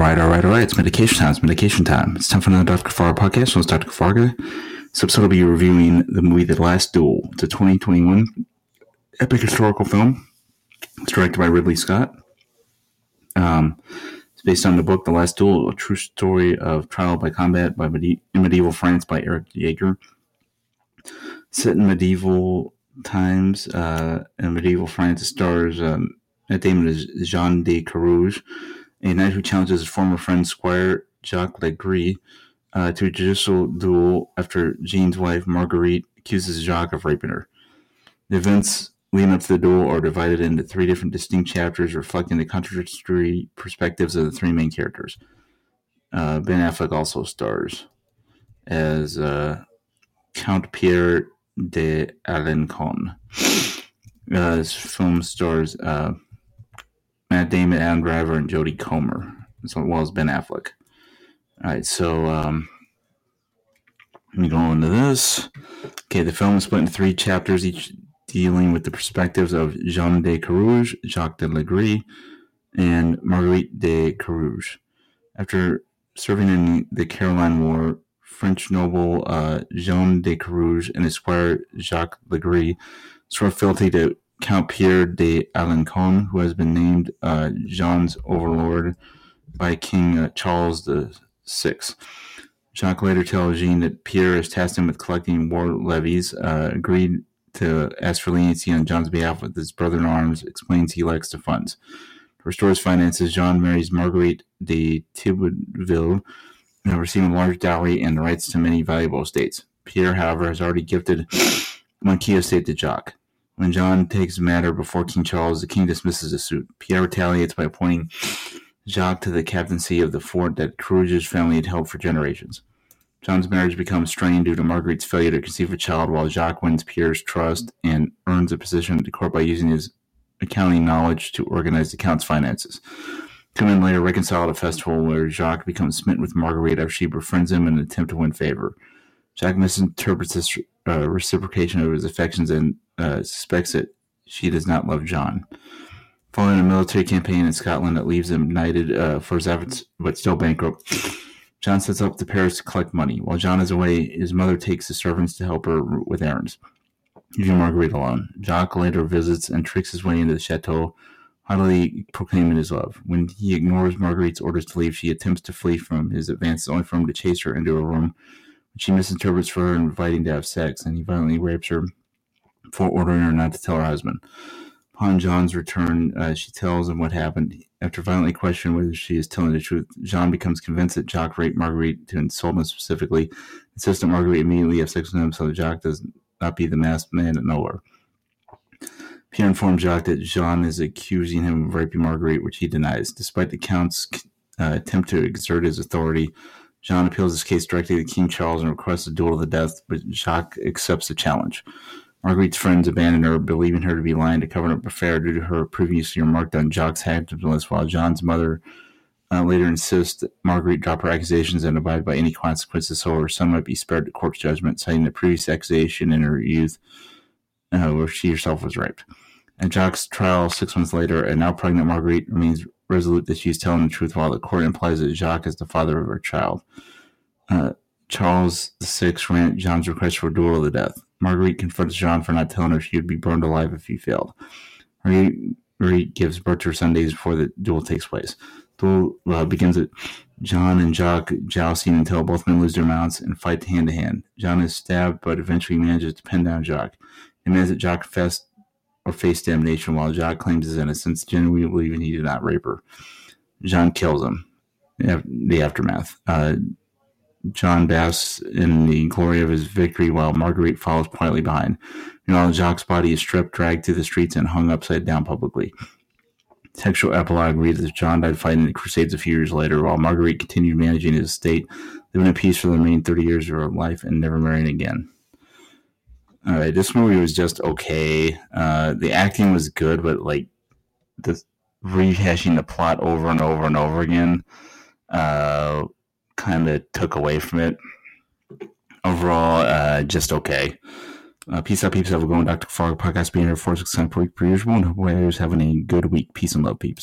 right, all right, all right. It's medication time. It's medication time. It's time for another Dr. Kafarga podcast. It's Dr. Kafarga. This episode will be reviewing the movie The Last Duel. It's a 2021 epic historical film. It's directed by Ridley Scott. Um, it's based on the book The Last Duel, a true story of trial by combat by medi- in medieval France by Eric Jaeger. Set in medieval times, uh, in medieval France, it stars um, Matt Damon Jean de Carouge, a knight who challenges his former friend Squire Jacques Legris uh, to a judicial duel after Jean's wife Marguerite accuses Jacques of raping her. The events leading up to the duel are divided into three different distinct chapters reflecting the contradictory perspectives of the three main characters. Uh, ben Affleck also stars as uh, Count Pierre de Alencon. Uh, this film stars uh, Matt Damon, Adam Driver, and Jodie Comer, as well as Ben Affleck. All right, so um, let me go into this. Okay, the film is split into three chapters, each dealing with the perspectives of Jean de Carouge, Jacques de Legris, and Marguerite de Carouge. After serving in the Caroline War, French noble uh, Jean de Carouge and his squire Jacques Legris swore fealty to Count Pierre de Alencon, who has been named uh, Jean's overlord by King uh, Charles VI. Jacques later tells Jean that Pierre is tasked him with collecting war levies, uh, agreed to ask for leniency on John's behalf with his brother in arms, explains he lacks the funds. To restore his finances, John marries Marguerite de Thibouville, receiving a large dowry and the rights to many valuable estates. Pierre, however, has already gifted one estate to Jacques. When John takes the matter before King Charles, the king dismisses the suit. Pierre retaliates by appointing Jacques to the captaincy of the fort that Carouge's family had held for generations. John's marriage becomes strained due to Marguerite's failure to conceive a child, while Jacques wins Pierre's trust and earns a position at the court by using his accounting knowledge to organize the count's finances. Two men later reconcile at a festival where Jacques becomes smitten with Marguerite after she befriends him in an attempt to win favor. Jacques misinterprets this uh, reciprocation of his affections and uh, suspects that she does not love John. Following a military campaign in Scotland that leaves him knighted uh, for his efforts, but still bankrupt, John sets up to Paris to collect money. While John is away, his mother takes the servants to help her with errands, leaving Marguerite alone. Jacques later visits and tricks his way into the chateau, haughtily proclaiming his love. When he ignores Marguerite's orders to leave, she attempts to flee from his advances, only for him to chase her into a room, which she misinterprets for her inviting to have sex, and he violently rapes her before ordering her not to tell her husband. Upon John's return, uh, she tells him what happened. After violently questioning whether she is telling the truth, John becomes convinced that Jacques raped Marguerite to insult him specifically, insists that Marguerite immediately have sex with him so that Jacques does not be the masked man at nowhere. Pierre informs Jacques that Jean is accusing him of raping Marguerite, which he denies. Despite the Count's uh, attempt to exert his authority, Jean appeals his case directly to King Charles and requests a duel to the death, but Jacques accepts the challenge. Marguerite's friends abandon her, believing her to be lying to cover up affair due to her previously remarked on actions list, while John's mother uh, later insists that Marguerite drop her accusations and abide by any consequences so her son might be spared the court's judgment, citing the previous accusation in her youth uh, where she herself was raped. At Jacques' trial six months later, a now pregnant Marguerite remains resolute that she is telling the truth, while the court implies that Jacques is the father of her child. Uh, Charles VI granted John's request for a duel to death. Marguerite confronts John for not telling her she would be burned alive if he failed. Marguerite gives birth to her son days before the duel takes place. Duel uh, begins with John and Jacques jousting until both men lose their mounts and fight hand to hand. John is stabbed, but eventually manages to pin down Jacques. He demands that Jacques confess or face damnation, while Jacques claims his innocence, genuinely believing he did not rape her. John kills him. The aftermath. Uh, John basks in the glory of his victory while Marguerite follows quietly behind. Meanwhile, Jacques' body is stripped, dragged through the streets, and hung upside down publicly. Textual epilogue reads that John died fighting the Crusades a few years later, while Marguerite continued managing his estate, living in peace for the remaining 30 years of her life and never marrying again. All right, this movie was just okay. Uh, the acting was good, but like the rehashing the plot over and over and over again. Uh, kind of took away from it. Overall, uh, just okay. Uh, peace out, peeps. Have a going, Dr. Fargo podcast being here for six times per week per usual. And hope you having a good week. Peace and love, peeps.